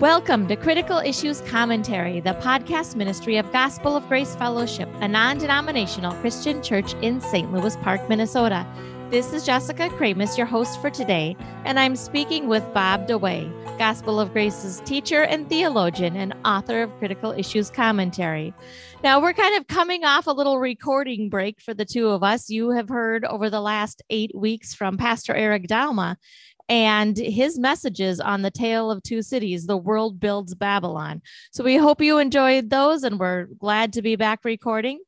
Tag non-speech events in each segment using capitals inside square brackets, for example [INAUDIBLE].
Welcome to Critical Issues Commentary, the podcast ministry of Gospel of Grace Fellowship, a non denominational Christian church in St. Louis Park, Minnesota. This is Jessica Kramasz, your host for today, and I'm speaking with Bob DeWaay, Gospel of Grace's teacher and theologian and author of Critical Issues Commentary. Now, we're kind of coming off a little recording break for the two of us. You have heard over the last eight weeks from Pastor Eric Dalma, and his messages on the tale of two cities the world builds babylon. So we hope you enjoyed those and we're glad to be back recording.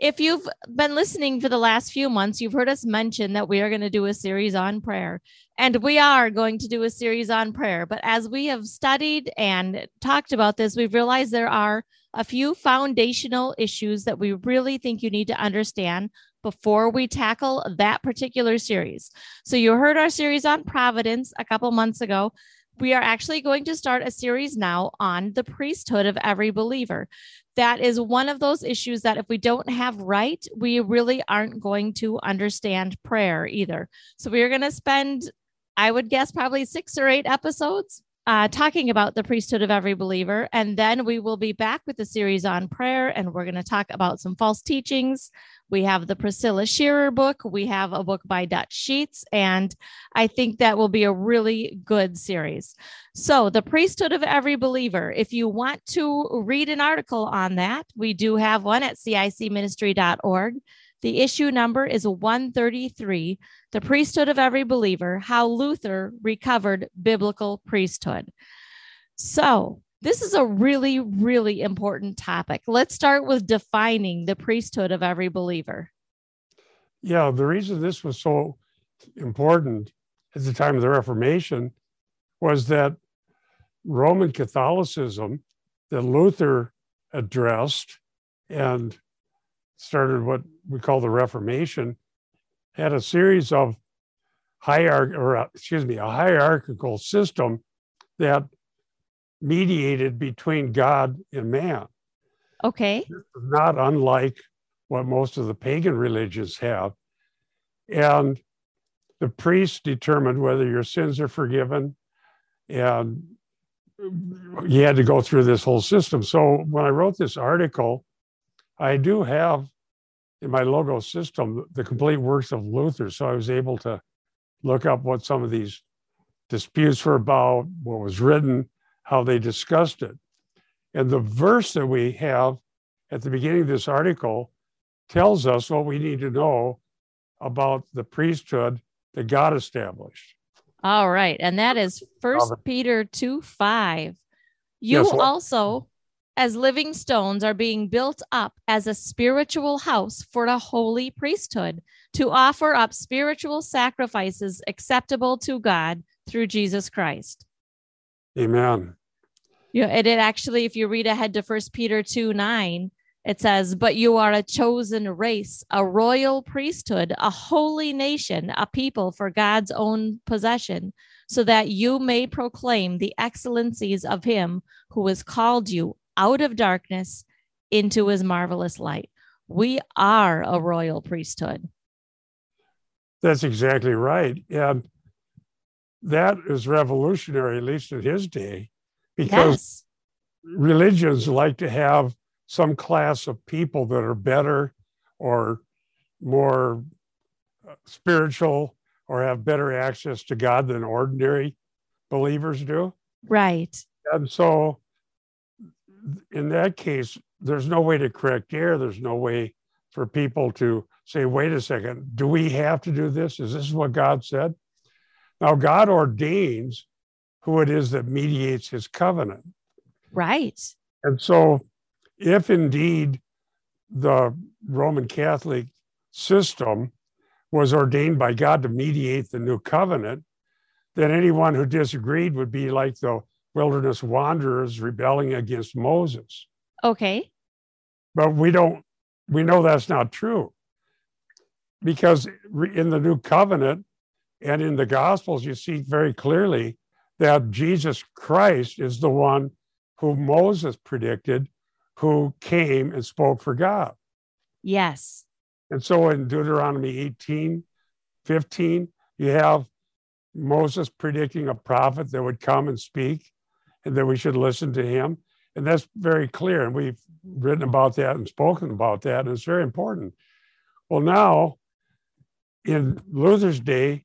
If you've been listening for the last few months you've heard us mention that we are going to do a series on prayer and we are going to do a series on prayer. But as we have studied and talked about this we've realized there are a few foundational issues that we really think you need to understand before we tackle that particular series. So, you heard our series on Providence a couple months ago. We are actually going to start a series now on the priesthood of every believer. That is one of those issues that if we don't have right, we really aren't going to understand prayer either. So, we are going to spend, I would guess, probably six or eight episodes uh, talking about the priesthood of every believer. And then we will be back with the series on prayer, and we're going to talk about some false teachings. We have the Priscilla Shirer book. We have a book by Dutch Sheets, and I think that will be a really good series. So, the priesthood of every believer. If you want to read an article on that, we do have one at cicministry.org. The issue number is 133 The Priesthood of Every Believer How Luther Recovered Biblical Priesthood. So, this is a really, really important topic. Let's start with defining the priesthood of every believer. Yeah, the reason this was so important at the time of the Reformation was that Roman Catholicism that Luther addressed and started what we call the Reformation, had a series of hierarch or uh, excuse me, a hierarchical system that mediated between God and man. Okay. Not unlike what most of the pagan religions have. And the priest determined whether your sins are forgiven. And you had to go through this whole system. So when I wrote this article, I do have in my logos system the complete works of Luther. So I was able to look up what some of these disputes were about, what was written, how they discussed it. And the verse that we have at the beginning of this article tells us what we need to know about the priesthood that God established. All right. And that is First Peter 2 5. You yes, well, also as living stones are being built up as a spiritual house for a holy priesthood to offer up spiritual sacrifices acceptable to God through Jesus Christ. Amen. Yeah, and it actually, if you read ahead to First Peter 2 9, it says, But you are a chosen race, a royal priesthood, a holy nation, a people for God's own possession, so that you may proclaim the excellencies of him who has called you out of darkness into his marvelous light. We are a royal priesthood. That's exactly right. And that is revolutionary, at least in his day, because yes. religions like to have some class of people that are better or more uh, spiritual or have better access to God than ordinary believers do. Right. And so in that case, there's no way to correct error. There's no way for people to say, wait a second, do we have to do this? Is this what God said? Now, God ordains who it is that mediates his covenant. Right. And so, if indeed the Roman Catholic system was ordained by God to mediate the new covenant, then anyone who disagreed would be like the wilderness wanderers rebelling against Moses. Okay. But we don't, we know that's not true. Because in the new covenant and in the gospels, you see very clearly that Jesus Christ is the one who Moses predicted who came and spoke for God. Yes. And so in Deuteronomy 18, 15, you have Moses predicting a prophet that would come and speak and that we should listen to him. And that's very clear. And we've written about that and spoken about that. And it's very important. Well, now in Luther's day,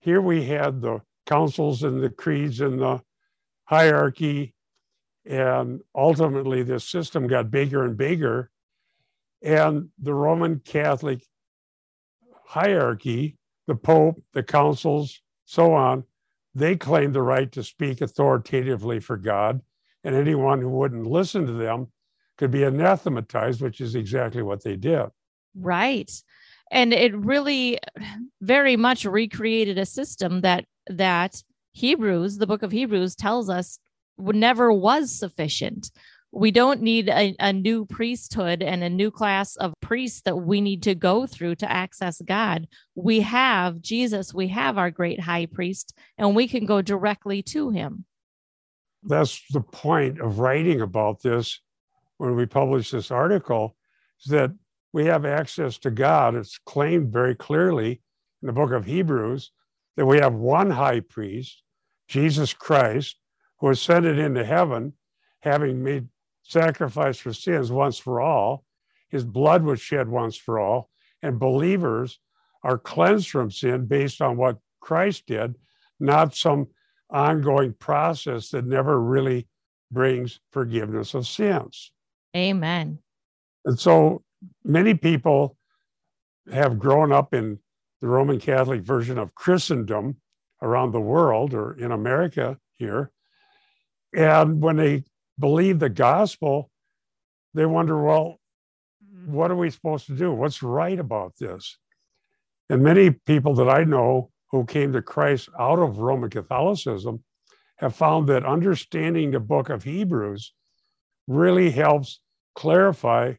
here we had the councils and the creeds and the hierarchy. And ultimately, this system got bigger and bigger. And the Roman Catholic hierarchy, the Pope, the councils, so on, they claimed the right to speak authoritatively for God. And anyone who wouldn't listen to them could be anathematized, which is exactly what they did. Right. And it really very much recreated a system that that Hebrews, the book of Hebrews tells us never was sufficient. We don't need a, a new priesthood and a new class of priests that we need to go through to access God. We have Jesus, we have our great high priest, and we can go directly to him. That's the point of writing about this when we publish this article, is that we have access to God. It's claimed very clearly in the book of Hebrews that we have one high priest, Jesus Christ, who ascended into heaven, having made sacrifice for sins once for all. His blood was shed once for all, and believers are cleansed from sin based on what Christ did, not some ongoing process that never really brings forgiveness of sins. Amen. And so many people have grown up in the Roman Catholic version of Christendom around the world or in America here. And when they believe the gospel, they wonder, well, what are we supposed to do? What's right about this? And many people that I know who came to Christ out of Roman Catholicism have found that understanding the book of Hebrews really helps clarify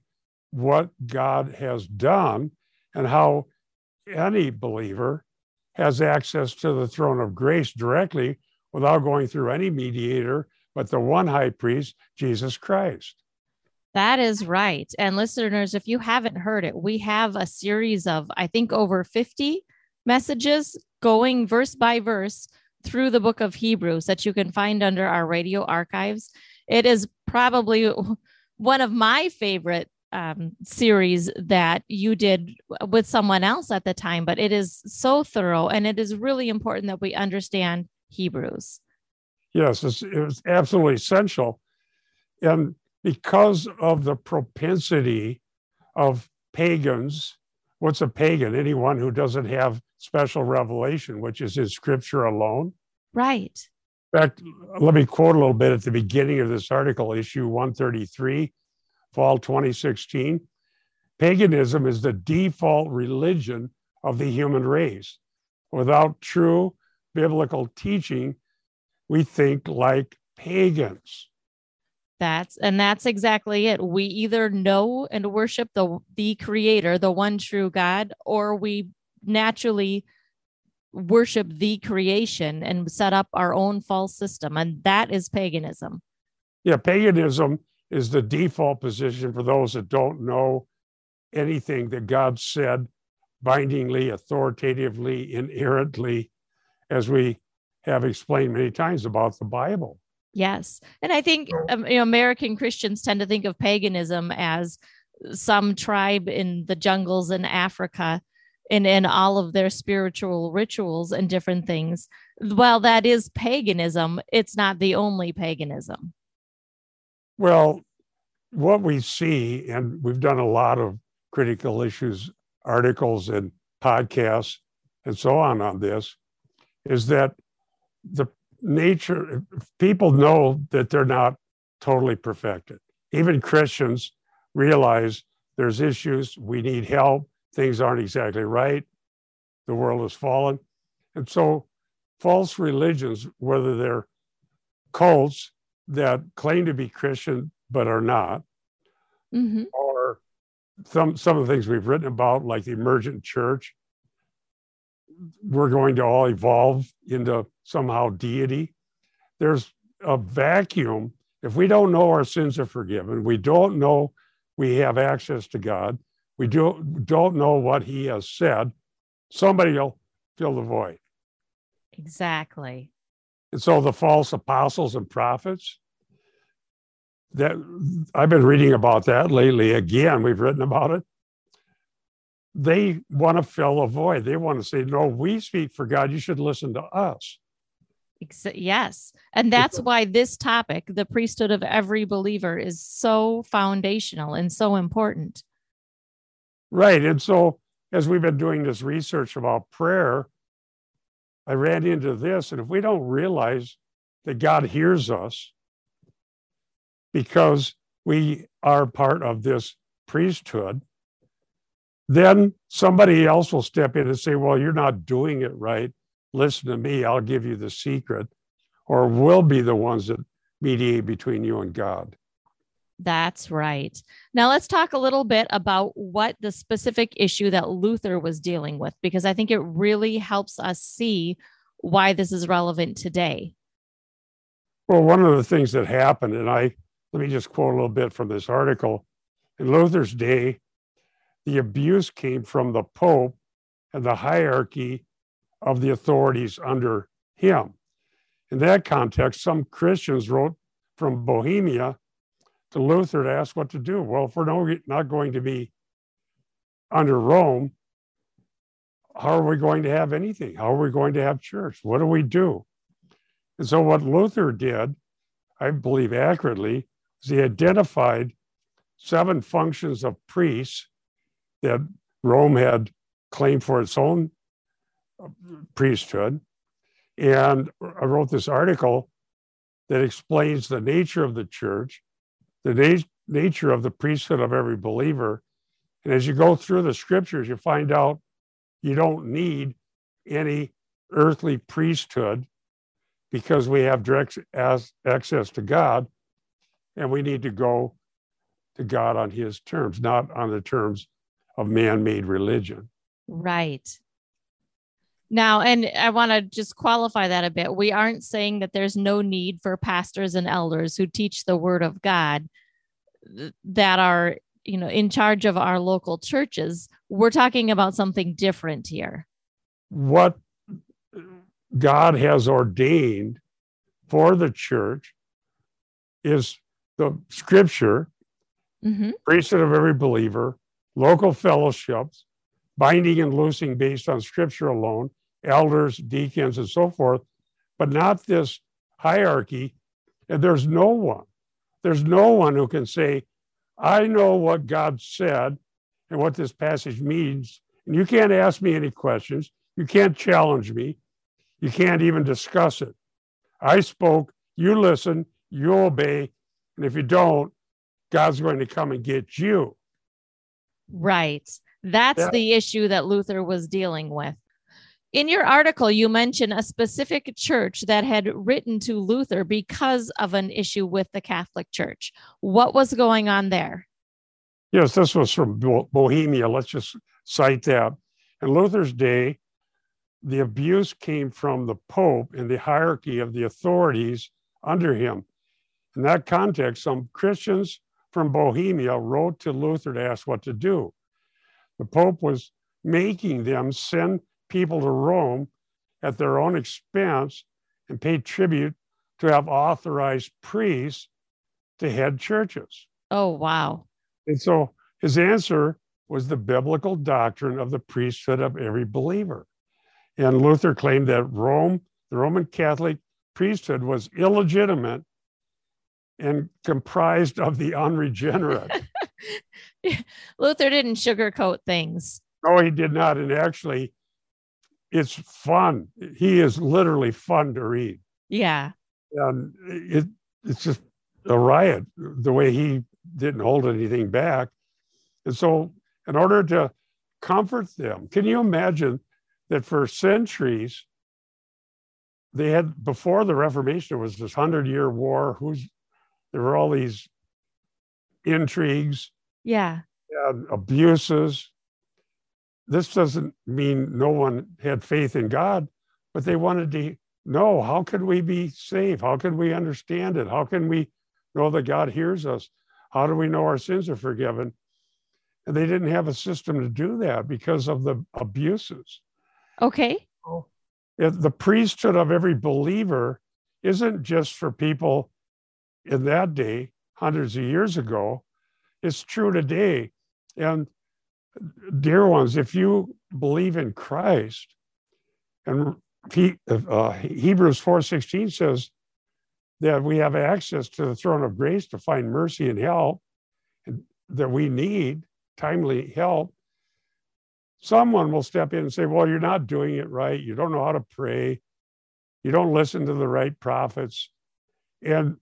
what God has done and how any believer has access to the throne of grace directly without going through any mediator but the one high priest, Jesus Christ. That is right. And listeners, if you haven't heard it, we have a series of, I think, over 50 messages going verse by verse through the book of Hebrews that you can find under our radio archives. It is probably one of my favorite um, series that you did with someone else at the time, but it is so thorough and it is really important that we understand Hebrews. Yes, it's, it's absolutely essential. And because of the propensity of pagans, what's a pagan? Anyone who doesn't have special revelation, which is in scripture alone. Right. In fact, let me quote a little bit at the beginning of this article, issue 133, fall 2016. Paganism is the default religion of the human race. Without true biblical teaching, we think like pagans. That's and that's exactly it. We either know and worship the the creator, the one true God, or we naturally worship the creation and set up our own false system and that is paganism. Yeah, paganism is the default position for those that don't know anything that God said bindingly, authoritatively, inerrantly, as we have explained many times about the Bible. Yes. And I think um, you know, American Christians tend to think of paganism as some tribe in the jungles in Africa and in all of their spiritual rituals and different things. Well, that is paganism. It's not the only paganism. Well, what we see, and we've done a lot of critical issues articles and podcasts and so on on this, is that the nature, people know that they're not totally perfected. Even Christians realize there's issues, we need help, things aren't exactly right, the world has fallen. And so, false religions, whether they're cults that claim to be Christian but are not, mm-hmm. or some, some of the things we've written about, like the emergent church, we're going to all evolve into somehow deity. There's a vacuum. If we don't know our sins are forgiven, we don't know we have access to God, we do, don't know what He has said, somebody will fill the void. Exactly. And so the false apostles and prophets, that I've been reading about that lately. Again, we've written about it. They want to fill a void. They want to say, no, we speak for God. You should listen to us. Yes. And that's why this topic, the priesthood of every believer, is so foundational and so important. Right. And so, as we've been doing this research about prayer, I ran into this. And if we don't realize that God hears us because we are part of this priesthood, then somebody else will step in and say, Well, you're not doing it right. Listen to me, I'll give you the secret, or we'll be the ones that mediate between you and God. That's right. Now let's talk a little bit about what the specific issue that Luther was dealing with, because I think it really helps us see why this is relevant today. Well, one of the things that happened, and I let me just quote a little bit from this article. In Luther's day, the abuse came from the Pope and the hierarchy of the authorities under him. In that context, some Christians wrote from Bohemia to Luther to ask what to do. Well, if we're not going to be under Rome, how are we going to have anything? How are we going to have church? What do we do? And so, what Luther did, I believe accurately, is he identified seven functions of priests that Rome had claimed for its own priesthood. And I wrote this article that explains the nature of the church the na- nature of the priesthood of every believer. And as you go through the scriptures, you find out you don't need any earthly priesthood because we have direct as, access to God and we need to go to God on his terms, not on the terms of man made religion. Right. Now, and I want to just qualify that a bit. We aren't saying that there's no need for pastors and elders who teach the word of God that are, you know, in charge of our local churches. We're talking about something different here. What God has ordained for the church is the scripture, mm-hmm. priesthood of every believer, local fellowships, binding and loosing based on scripture alone, elders, deacons, and so forth, but not this hierarchy. And there's no one, there's no one who can say, I know what God said and what this passage means. And you can't ask me any questions. You can't challenge me. You can't even discuss it. I spoke, you listen, you obey. And if you don't, God's going to come and get you. Right. That's yeah. the issue that Luther was dealing with. In your article, you mention a specific church that had written to Luther because of an issue with the Catholic Church. What was going on there? Yes, this was from Bohemia. Let's just cite that. In Luther's day, the abuse came from the Pope and the hierarchy of the authorities under him. In that context, some Christians from Bohemia wrote to Luther to ask what to do. The Pope was making them send people to Rome at their own expense and pay tribute to have authorized priests to head churches. Oh, wow. And so his answer was the biblical doctrine of the priesthood of every believer. And Luther claimed that Rome, the Roman Catholic priesthood, was illegitimate and comprised of the unregenerate. [LAUGHS] Luther didn't sugarcoat things. No, he did not. And actually, it's fun. He is literally fun to read. Yeah. And it it's just a riot the way he didn't hold anything back. And so, in order to comfort them, can you imagine that for centuries, they had before the Reformation, it was this hundred year war. Who's there were all these intrigues, yeah, and abuses, this doesn't mean no one had faith in God, but they wanted to know how can we be saved? How can we understand it? How can we know that God hears us? How do we know our sins are forgiven? And they didn't have a system to do that because of the abuses. Okay. the priesthood of every believer isn't just for people in that day, hundreds of years ago. It's true today. And dear ones, if you believe in Christ, and he, uh, Hebrews 4:16 says that we have access to the throne of grace to find mercy and help and that we need timely help. Someone will step in and say, Well, you're not doing it right. You don't know how to pray. You don't listen to the right prophets. And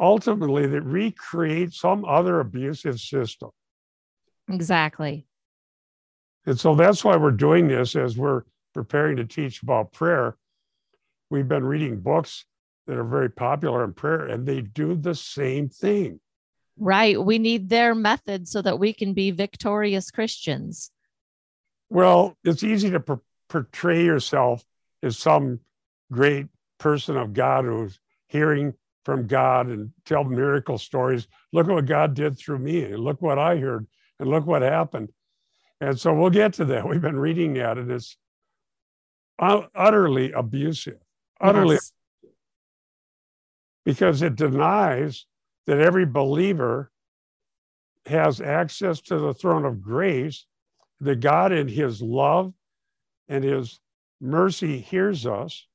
ultimately, they recreate some other abusive system. Exactly. And so that's why we're doing this as we're preparing to teach about prayer. We've been reading books that are very popular in prayer, and they do the same thing. Right. We need their method so that we can be victorious Christians. Well, it's easy to portray yourself as some great person of God who's hearing from God and tell miracle stories. Look at what God did through me, and look what I heard, and look what happened. And so we'll get to that. [LAUGHS] We've been reading that, and it's utterly abusive, utterly, yes. because it denies that every believer has access to the throne of grace, that God in his love and his mercy hears us,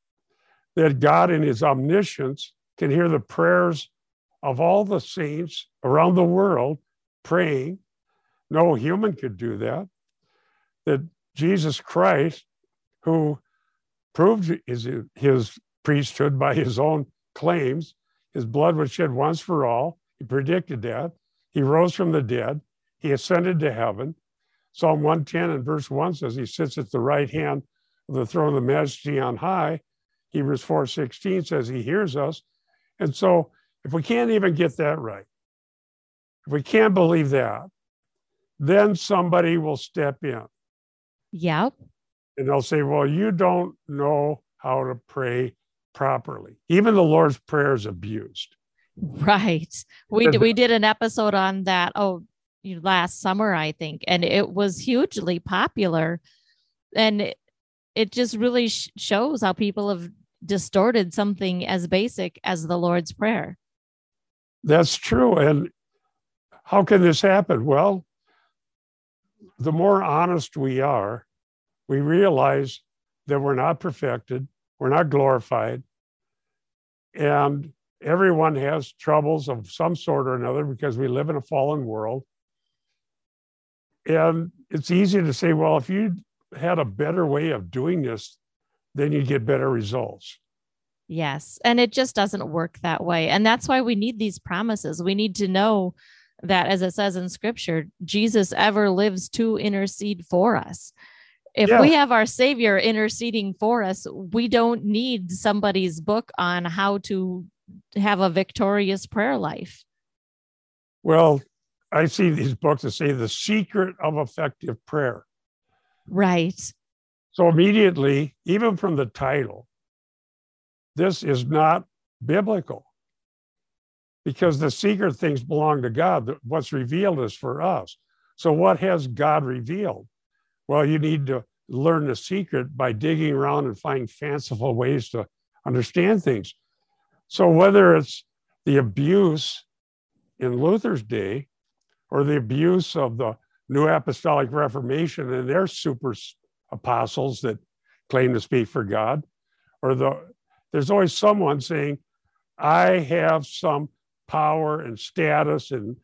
that God in his omniscience can hear the prayers of all the saints around the world praying. No human could do that. That Jesus Christ, who proved his, his priesthood by his own claims. His blood was shed once for all. He predicted that. He rose from the dead. He ascended to heaven. Psalm 110 and verse 1 says he sits at the right hand of the throne of the majesty on high. Hebrews 4:16 says he hears us. And so if we can't even get that right, if we can't believe that, then somebody will step in. Yep and they'll say, Well, you don't know how to pray properly. Even the Lord's Prayer is abused. Right. We did, we did an episode on that. Oh, last summer, I think, and it was hugely popular. And it, it just really sh- shows how people have distorted something as basic as the Lord's Prayer. That's true. And how can this happen? Well, the more honest we are, we realize that we're not perfected, we're not glorified, and everyone has troubles of some sort or another because we live in a fallen world. And it's easy to say, well, if you had a better way of doing this, then you get better results. Yes. And it just doesn't work that way. And that's why we need these promises. We need to know that, as it says in scripture, Jesus ever lives to intercede for us if yeah. we have our savior interceding for us we don't need somebody's book on how to have a victorious prayer life well i see these books that say the secret of effective prayer right so immediately even from the title this is not biblical. Because the secret things belong to god. What's revealed is for us. So what has god revealed? Well, you need to learn the secret by digging around and finding fanciful ways to understand things. So, whether it's the abuse in Luther's day or the abuse of the New Apostolic Reformation and their super apostles that claim to speak for God, or the there's always someone saying, I have some power and status and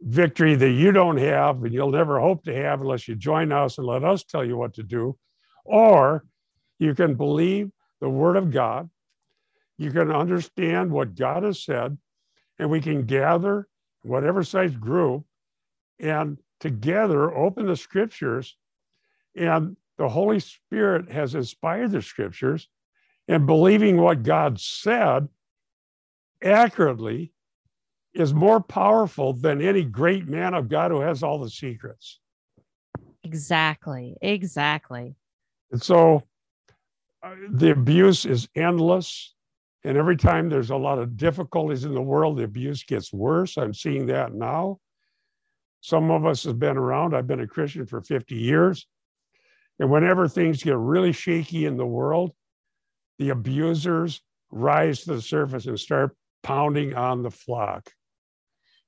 victory that you don't have and you'll never hope to have unless you join us and let us tell you what to do. Or you can believe the word of God. You can understand what God has said, and we can gather whatever size group and together open the scriptures. And the Holy Spirit has inspired the scriptures, and believing what God said accurately is more powerful than any great man of God who has all the secrets. Exactly. Exactly. And so uh, the abuse is endless. And every time there's a lot of difficulties in the world, the abuse gets worse. I'm seeing that now. Some of us have been around. I've been a Christian for 50 years. And whenever things get really shaky in the world, the abusers rise to the surface and start pounding on the flock.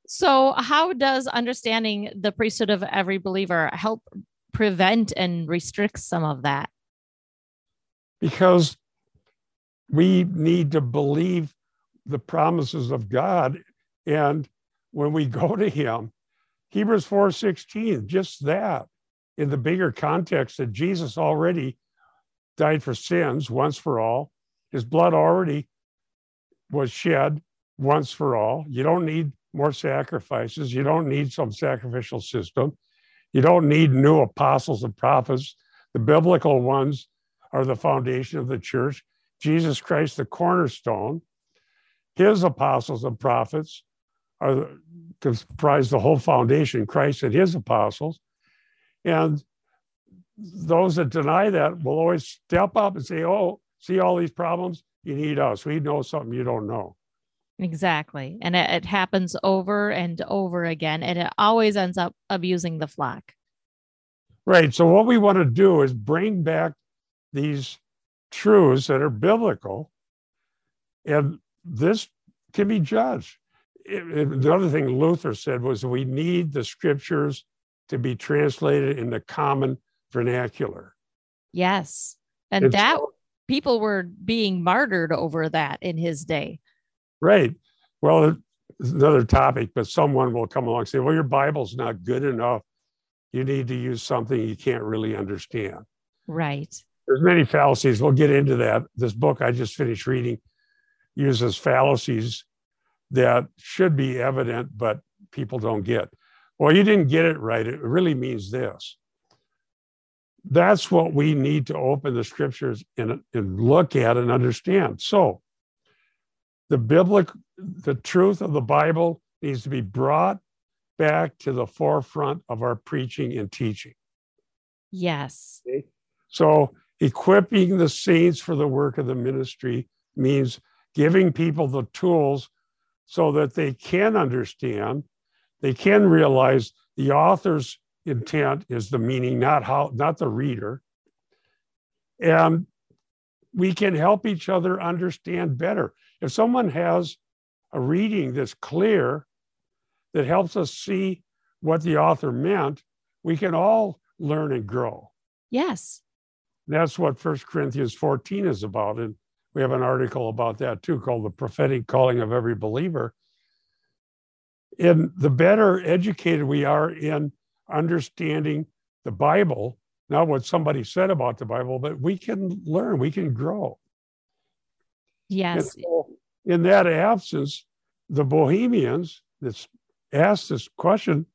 So, how does understanding the priesthood of every believer help prevent and restrict some of that? Because we need to believe the promises of God. And when we go to Him, Hebrews 4:16, just that in the bigger context that Jesus already died for sins once for all. His blood already was shed once for all. You don't need more sacrifices. You don't need some sacrificial system. You don't need new apostles and prophets. The biblical ones are the foundation of the church. Jesus Christ, the cornerstone. His apostles and prophets are comprise the whole foundation, Christ and his apostles. And those that deny that will always step up and say, Oh, see all these problems? You need us. We know something you don't know. Exactly. And it, it, happens over and over again. And it always ends up abusing the flock. Right. So, what we want to do is bring back these truths that are biblical. And this can be judged. It, it, another thing Luther said was we need the scriptures to be translated into common vernacular. Yes. And, that people were being martyred over that in his day. Right. Well, it's another topic, but someone will come along and say, well, your Bible's not good enough. You need to use something you can't really understand. Right. There's many fallacies. We'll get into that. This book I just finished reading uses fallacies that should be evident, but people don't get. Well, you didn't get it right. It really means this that's what we need to open the scriptures and, and look at and understand. So, the biblical, the truth of the Bible needs to be brought back to the forefront of our preaching and teaching. Yes. Okay? So, equipping the saints for the work of the ministry means giving people the tools so that they can understand, they can realize the author's intent is the meaning, not how, not the reader. And we can help each other understand better. If someone has a reading that's clear, that helps us see what the author meant, we can all learn and grow. Yes. That's what First Corinthians 14 is about. And we have an article about that too called The Prophetic Calling of Every Believer. And the better educated we are in understanding the Bible, not what somebody said about the Bible, but we can learn, we can grow. Yes. So in that absence, the Bohemians that asked this question,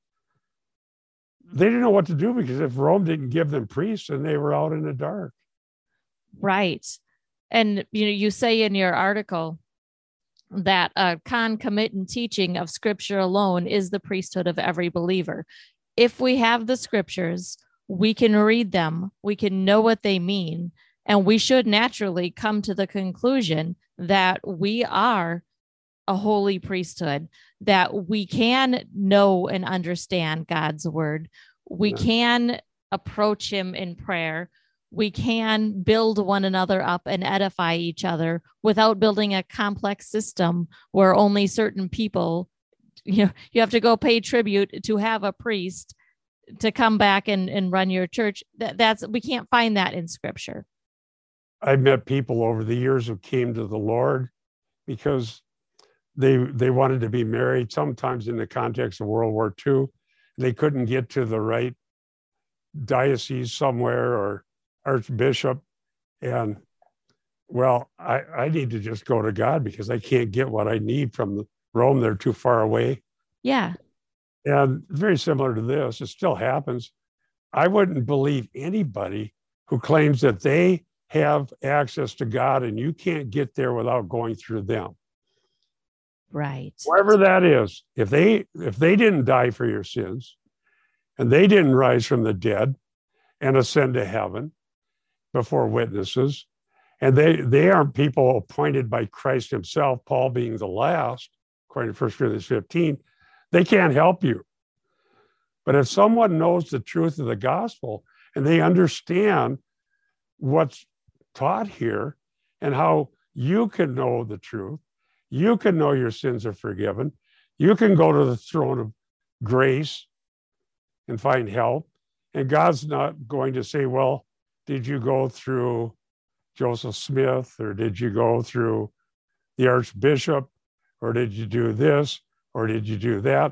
they didn't know what to do because if Rome didn't give them priests and they were out in the dark. Right. And you know, you say in your article that a concomitant teaching of scripture alone is the priesthood of every believer if we have the scriptures, we can read them, we can know what they mean, and we should naturally come to the conclusion that we are a holy priesthood, that we can know and understand God's word. We yeah. can approach Him in prayer. We can build one another up and edify each other without building a complex system where only certain people you know you have to go pay tribute to have a priest to come back and, and run your church. That, that's we can't find that in scripture. I've met people over the years who came to the lord because they they wanted to be married sometimes in the context of world war ii they couldn't get to the right diocese somewhere or archbishop and well i i need to just go to god because i can't get what i need from Rome, they're too far away. Yeah. And very similar to this, it still happens. I wouldn't believe anybody who claims that they have access to God and you can't get there without going through them. Right. Whoever that is, if they if they didn't die for your sins and they didn't rise from the dead and ascend to heaven before witnesses, and they they aren't people appointed by Christ himself, Paul being the last, according to 1 Corinthians 15, they can't help you. But if someone knows the truth of the gospel and they understand what's taught here and how you can know the truth. You can know your sins are forgiven. You can go to the throne of grace and find help. And God's not going to say, well, did you go through Joseph Smith or did you go through the Archbishop or did you do this or did you do that?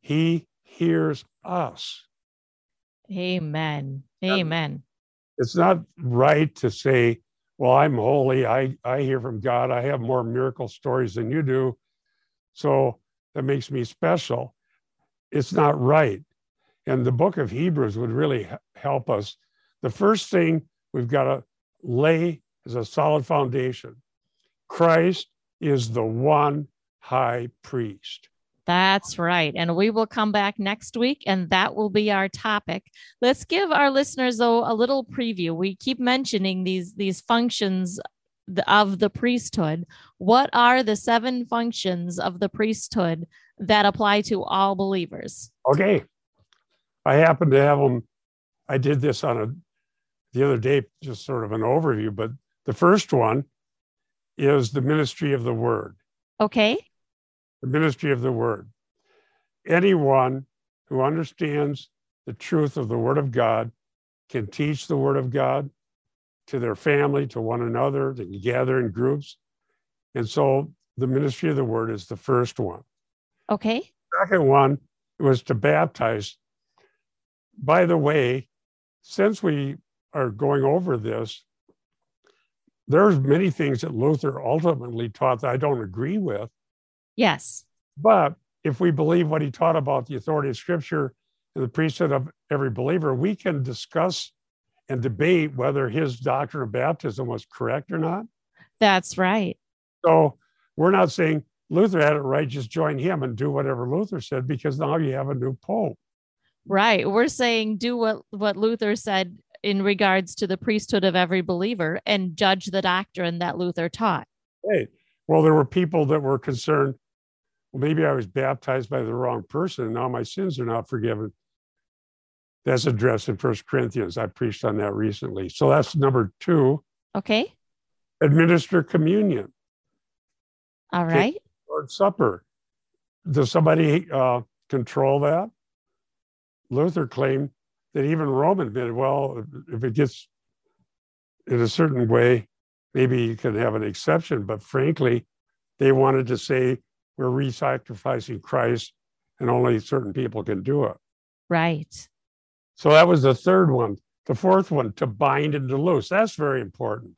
He hears us. Amen. Amen. It's not right to say, well, I'm holy. I, I hear from God. I have more miracle stories than you do. So that makes me special. It's not right. And the book of Hebrews would really help us. The first thing we've got to lay as a solid foundation Christ is the one high priest. That's right. And we will come back next week, and that will be our topic. Let's give our listeners, though, a little preview. We keep mentioning these, these functions of the priesthood. What are the seven functions of the priesthood that apply to all believers? Okay. I happen to have them. I did this on a the other day, just sort of an overview, but the first one is the ministry of the word. Okay the ministry of the word. Anyone who understands the truth of the word of God can teach the word of God to their family, to one another, they can gather in groups. And so the ministry of the word is the first one. Okay. Second one was to baptize. By the way, since we are going over this, there's many things that Luther ultimately taught that I don't agree with. Yes. But if we believe what he taught about the authority of Scripture and the priesthood of every believer, we can discuss and debate whether his doctrine of baptism was correct or not. That's right. So we're not saying Luther had it right, just join him and do whatever Luther said, because now you have a new pope. Right. We're saying do what, what Luther said in regards to the priesthood of every believer and judge the doctrine that Luther taught. Right. Well, there were people that were concerned well, maybe I was baptized by the wrong person and now my sins are not forgiven. That's addressed in First Corinthians. I preached on that recently. So that's number two. Okay. Administer communion. All right. Lord Supper. Does somebody uh, control that? Luther claimed that even Roman did well, if it gets in a certain way, maybe you can have an exception. But frankly, they wanted to say we're re-sacrificing Christ and only certain people can do it. Right. So that was the third one. The fourth one, to bind and to loose. That's very important.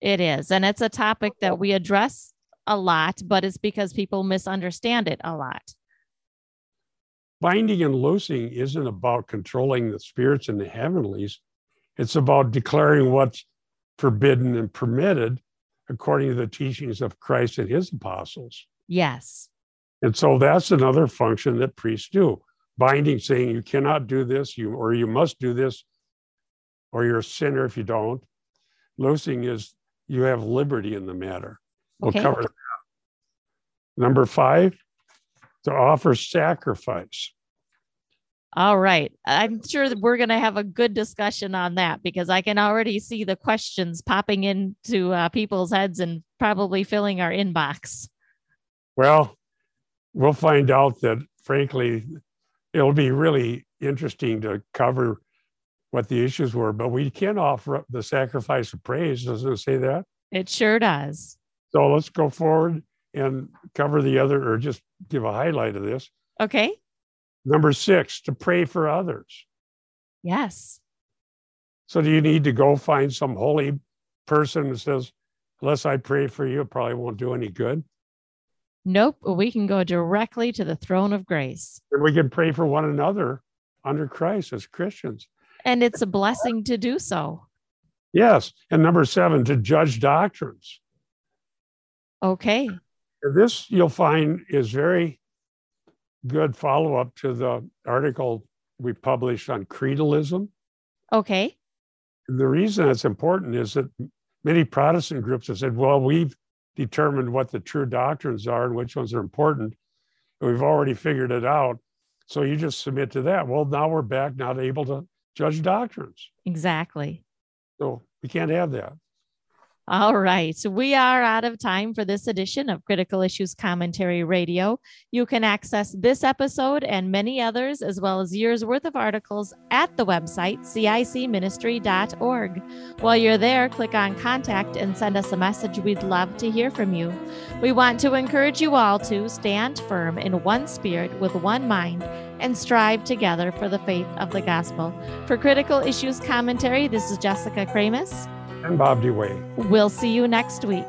It is. And it's a topic that we address a lot, but it's because people misunderstand it a lot. Binding and loosing isn't about controlling the spirits in the heavenlies. It's about declaring what's forbidden and permitted according to the teachings of Christ and his apostles. Yes. And so that's another function that priests do. Binding, saying you cannot do this, you or you must do this, or you're a sinner if you don't. Loosing is you have liberty in the matter. We'll Okay. cover that. Number five, to offer sacrifice. All right. I'm sure that we're going to have a good discussion on that because I can already see the questions popping into uh, people's heads and probably filling our inbox. Well, we'll find out that frankly, it'll be really interesting to cover what the issues were, but we can offer up the sacrifice of praise. Doesn't it say that? It sure does. So let's go forward and cover the other, or just give a highlight of this. Okay. Number six, to pray for others. Yes. So do you need to go find some holy person that says, unless I pray for you, it probably won't do any good? Nope. We can go directly to the throne of grace. And we can pray for one another under Christ as Christians. And it's a blessing to do so. Yes. And number seven, to judge doctrines. Okay. This you'll find is very good follow up to the article we published on creedalism. Okay. The reason it's important is that many Protestant groups have said, well, we've determined what the true doctrines are and which ones are important. And we've already figured it out. So you just submit to that. Well, now we're back not able to judge doctrines. Exactly. So we can't have that. All right. We are out of time for this edition of Critical Issues Commentary Radio. You can access this episode and many others, as well as years worth of articles at the website, cicministry.org. While you're there, click on contact and send us a message. We'd love to hear from you. We want to encourage you all to stand firm in one spirit with one mind and strive together for the faith of the gospel. For Critical Issues Commentary, this is Jessica Kramasz and Bob DeWaay. We'll see you next week.